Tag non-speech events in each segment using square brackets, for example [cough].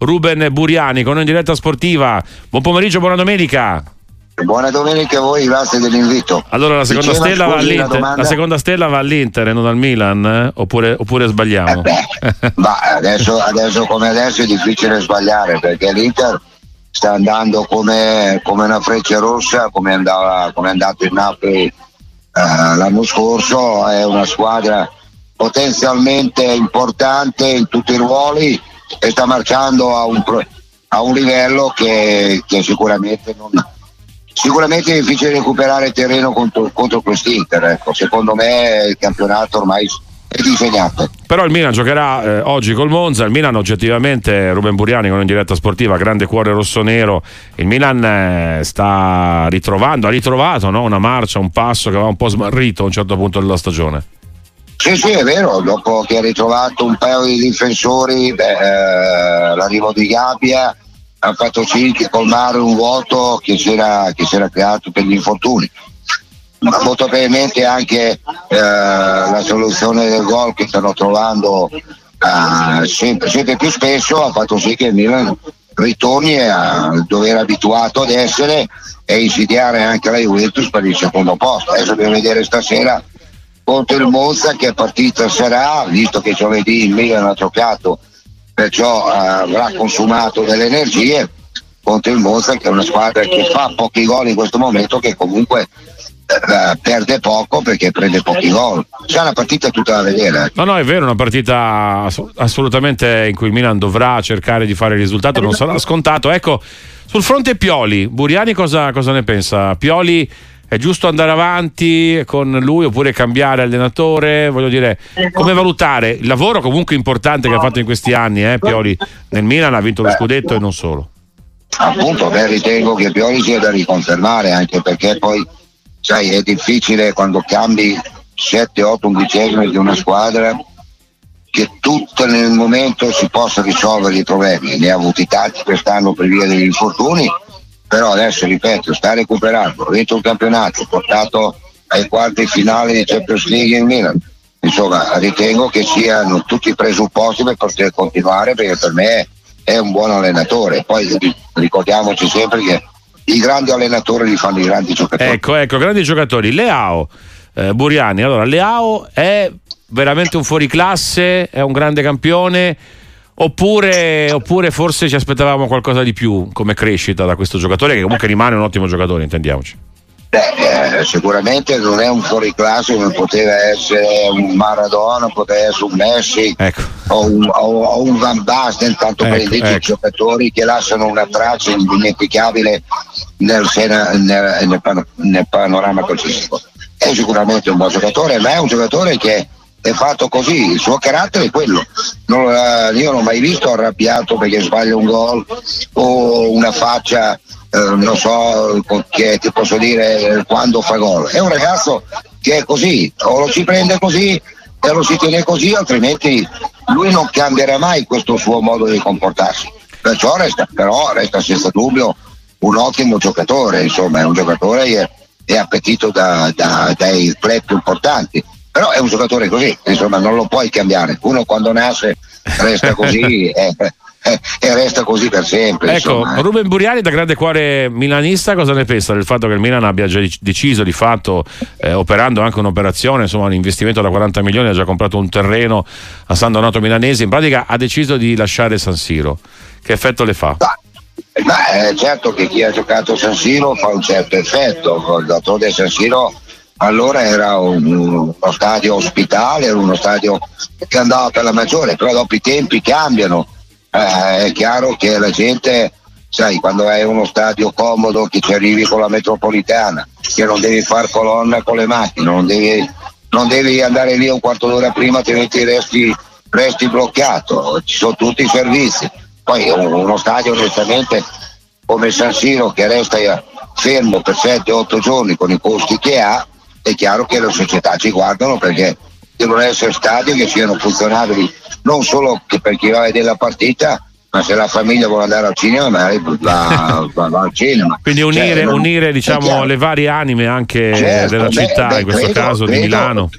Ruben Buriani con noi in diretta sportiva. Buon pomeriggio, buona domenica. Buona domenica a voi, grazie dell'invito. Allora la seconda, Diceva, stella va la seconda stella va all'Inter e non al Milan, eh? oppure, oppure sbagliamo? Eh beh, [laughs] ma adesso, adesso come adesso è difficile sbagliare perché l'Inter sta andando come, come una freccia rossa, come, andava, come è andato il Napoli eh, l'anno scorso, è una squadra potenzialmente importante in tutti i ruoli e sta marciando a un, a un livello che, che sicuramente non, Sicuramente è difficile recuperare terreno contro, contro quest'Inter, ecco. secondo me il campionato ormai è disegnato. Però il Milan giocherà eh, oggi col Monza. Il Milan, oggettivamente, Ruben Buriani con in diretta sportiva, grande cuore rossonero. Il Milan eh, sta ritrovando, ha ritrovato no? una marcia, un passo che aveva un po' smarrito a un certo punto della stagione. Sì, sì, è vero, dopo che ha ritrovato un paio di difensori, beh, eh, l'arrivo di Gabbia ha fatto sì che colmare un vuoto che si era, creato per gli infortuni. Ma molto probabilmente anche eh, la soluzione del gol che stanno trovando eh, sempre, sempre più spesso ha fatto sì che il Milan ritorni a dove era abituato ad essere e insidiare anche la Juventus per il secondo posto. Adesso dobbiamo vedere stasera contro il Monza che partita sarà, visto che giovedì il Milan ha giocato, perciò eh, avrà consumato delle energie contro il Monza che è una squadra che fa pochi gol in questo momento che comunque eh, perde poco perché prende pochi gol. C'è una partita tutta da vedere. eh. No, no, è vero, una partita ass- assolutamente in cui il Milan dovrà cercare di fare il risultato, non sarà scontato. Ecco, sul fronte Pioli, Buriani cosa, cosa ne pensa? Pioli è giusto andare avanti con lui oppure cambiare allenatore? Voglio dire, come valutare il lavoro comunque importante che ha fatto in questi anni? Eh? Pioli nel Milan ha vinto lo scudetto e non solo. Appunto, beh, ritengo che Pioli sia da riconfermare anche perché poi sai, è difficile quando cambi 7-8 undicesimi di una squadra che tutto nel momento si possa risolvere i problemi. Ne ha avuti tanti quest'anno per via degli infortuni, però adesso ripeto, sta recuperando, ha vinto il campionato, portato ai quarti finali di Champions League in Milan. Insomma, ritengo che siano tutti i presupposti per poter continuare perché per me è un buon allenatore. Poi ri- ricordiamoci sempre che i grandi allenatori li fanno i grandi giocatori. Ecco, ecco, grandi giocatori. Leao, eh, Buriani. Allora, Leao è veramente un fuoriclasse, è un grande campione. Oppure, oppure forse ci aspettavamo qualcosa di più come crescita da questo giocatore, che comunque rimane un ottimo giocatore, intendiamoci. Beh, eh, sicuramente non è un fuoriclasse come poteva essere un Maradona, poteva essere un Messi Ecco. o un, o- o un Van Basten, tanto per Ecco, indicare ecco. giocatori che lasciano una traccia indimenticabile nel, sena- nel- nel nel panorama calcistico. È sicuramente un buon giocatore, ma è un giocatore che è fatto così, il suo carattere è quello. Non, eh, io non ho mai visto arrabbiato perché sbaglia un gol o una faccia, eh, non so che ti posso dire quando fa gol. È un ragazzo che è così, o lo si prende così e lo si tiene così, altrimenti lui non cambierà mai questo suo modo di comportarsi. Perciò resta, però resta senza dubbio un ottimo giocatore, insomma, è un giocatore che è appetito da- da- dai club importanti. Però è un giocatore così, insomma, non lo puoi cambiare. Uno quando nasce resta così e, [laughs] e- e resta così per sempre. Ecco, insomma. Ruben Buriani, da grande cuore milanista, cosa ne pensa del fatto che il Milan abbia già deciso di fatto, eh, operando anche un'operazione, insomma un investimento da 40 milioni, ha già comprato un terreno a San Donato Milanese, in pratica ha deciso di lasciare San Siro. Che effetto le fa? Ma, ma, eh, certo che chi ha giocato San Siro fa un certo effetto, d'altronde San Siro allora era un- uno stadio ospitale, era uno stadio che andava per la maggiore, però dopo i tempi cambiano, Eh, è chiaro che la gente, sai, quando hai uno stadio comodo che ci arrivi con la metropolitana, che non devi far colonna con le macchine, non devi, non devi andare lì un quarto d'ora prima, altrimenti resti, resti bloccato, ci sono tutti i servizi. Poi un- uno stadio onestamente come San Siro che resta fermo per 7-8 giorni con i costi che ha, è chiaro che le società ci guardano perché devono essere stadi che siano funzionabili non solo per chi va a vedere la partita, ma se la famiglia vuole andare al cinema magari va, va- va al cinema. Quindi unire, Cioè, unire diciamo, le varie anime anche Certo, della beh, città, beh, in questo credo- caso di credo- Milano.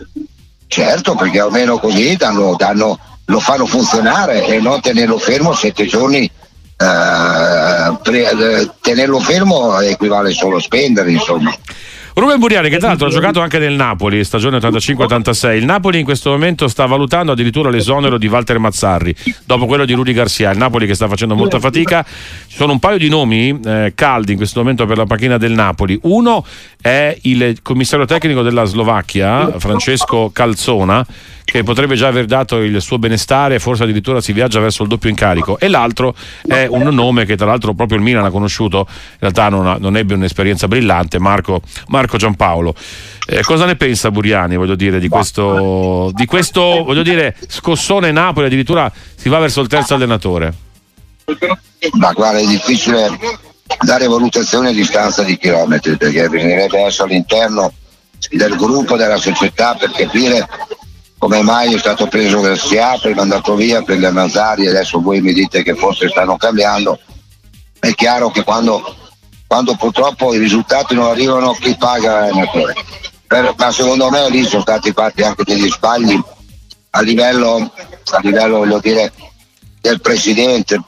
Certo, perché almeno così danno- danno- lo fanno funzionare e non tenerlo fermo sette giorni eh, pre- tenerlo fermo equivale solo a spendere, insomma. Ruben Buriani, che tra l'altro ha giocato anche nel Napoli, stagione 85-86. Il Napoli in questo momento sta valutando addirittura l'esonero di Walter Mazzarri, dopo quello di Rudy Garcia. Il Napoli che sta facendo molta fatica. Ci sono un paio di nomi eh, caldi in questo momento per la panchina del Napoli. Uno è il commissario tecnico della Slovacchia, Francesco Calzona, che potrebbe già aver dato il suo benestare, forse addirittura si viaggia verso il doppio incarico. E l'altro è un nome che tra l'altro proprio il Milan ha conosciuto, in realtà non, ha, non ebbe un'esperienza brillante, Marco, Marco Giampaolo. Eh, cosa ne pensa Buriani, voglio dire, di questo, di questo voglio dire, scossone Napoli, addirittura si va verso il terzo allenatore? Ma guarda, è difficile dare valutazione a distanza di chilometri perché bisognerebbe essere all'interno del gruppo, della società per capire come mai è stato preso Garcia, poi mandato via per le Mazzari e adesso voi mi dite che forse stanno cambiando. È chiaro che quando, quando purtroppo i risultati non arrivano chi paga l'allenatore. ma secondo me lì sono stati fatti anche degli sbagli a livello, a livello dire, del presidente,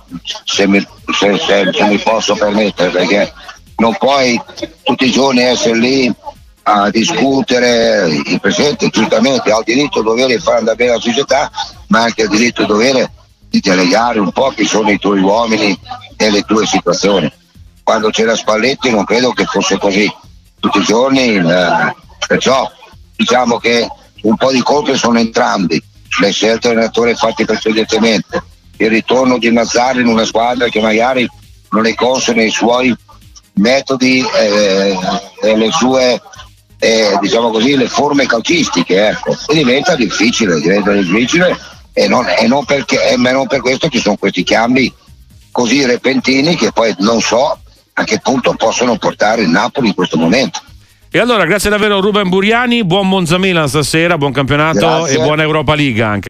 se mi, se, se, se mi posso permettere, perché non puoi tutti i giorni essere lì a discutere, il Presidente giustamente ha il diritto e dovere di far andare bene la società, ma anche il diritto e dovere di delegare un po' chi sono i tuoi uomini e le tue situazioni. Quando c'era Spalletti non credo che fosse così. Tutti i giorni, eh, perciò diciamo che un po' di colpe sono entrambi, le scelte dell'allenatore fatte precedentemente, il ritorno di Mazzarri in una squadra che magari non è consone ai suoi metodi eh, e le sue eh, diciamo così, le forme calcistiche, ecco. E diventa difficile, diventa difficile e non, e non perché, e non per questo ci sono questi cambi così repentini che poi non so a che punto possono portare il Napoli in questo momento. E allora, grazie davvero Ruben Buriani, buon Monza Milan stasera, buon campionato grazie. e buona Europa League anche.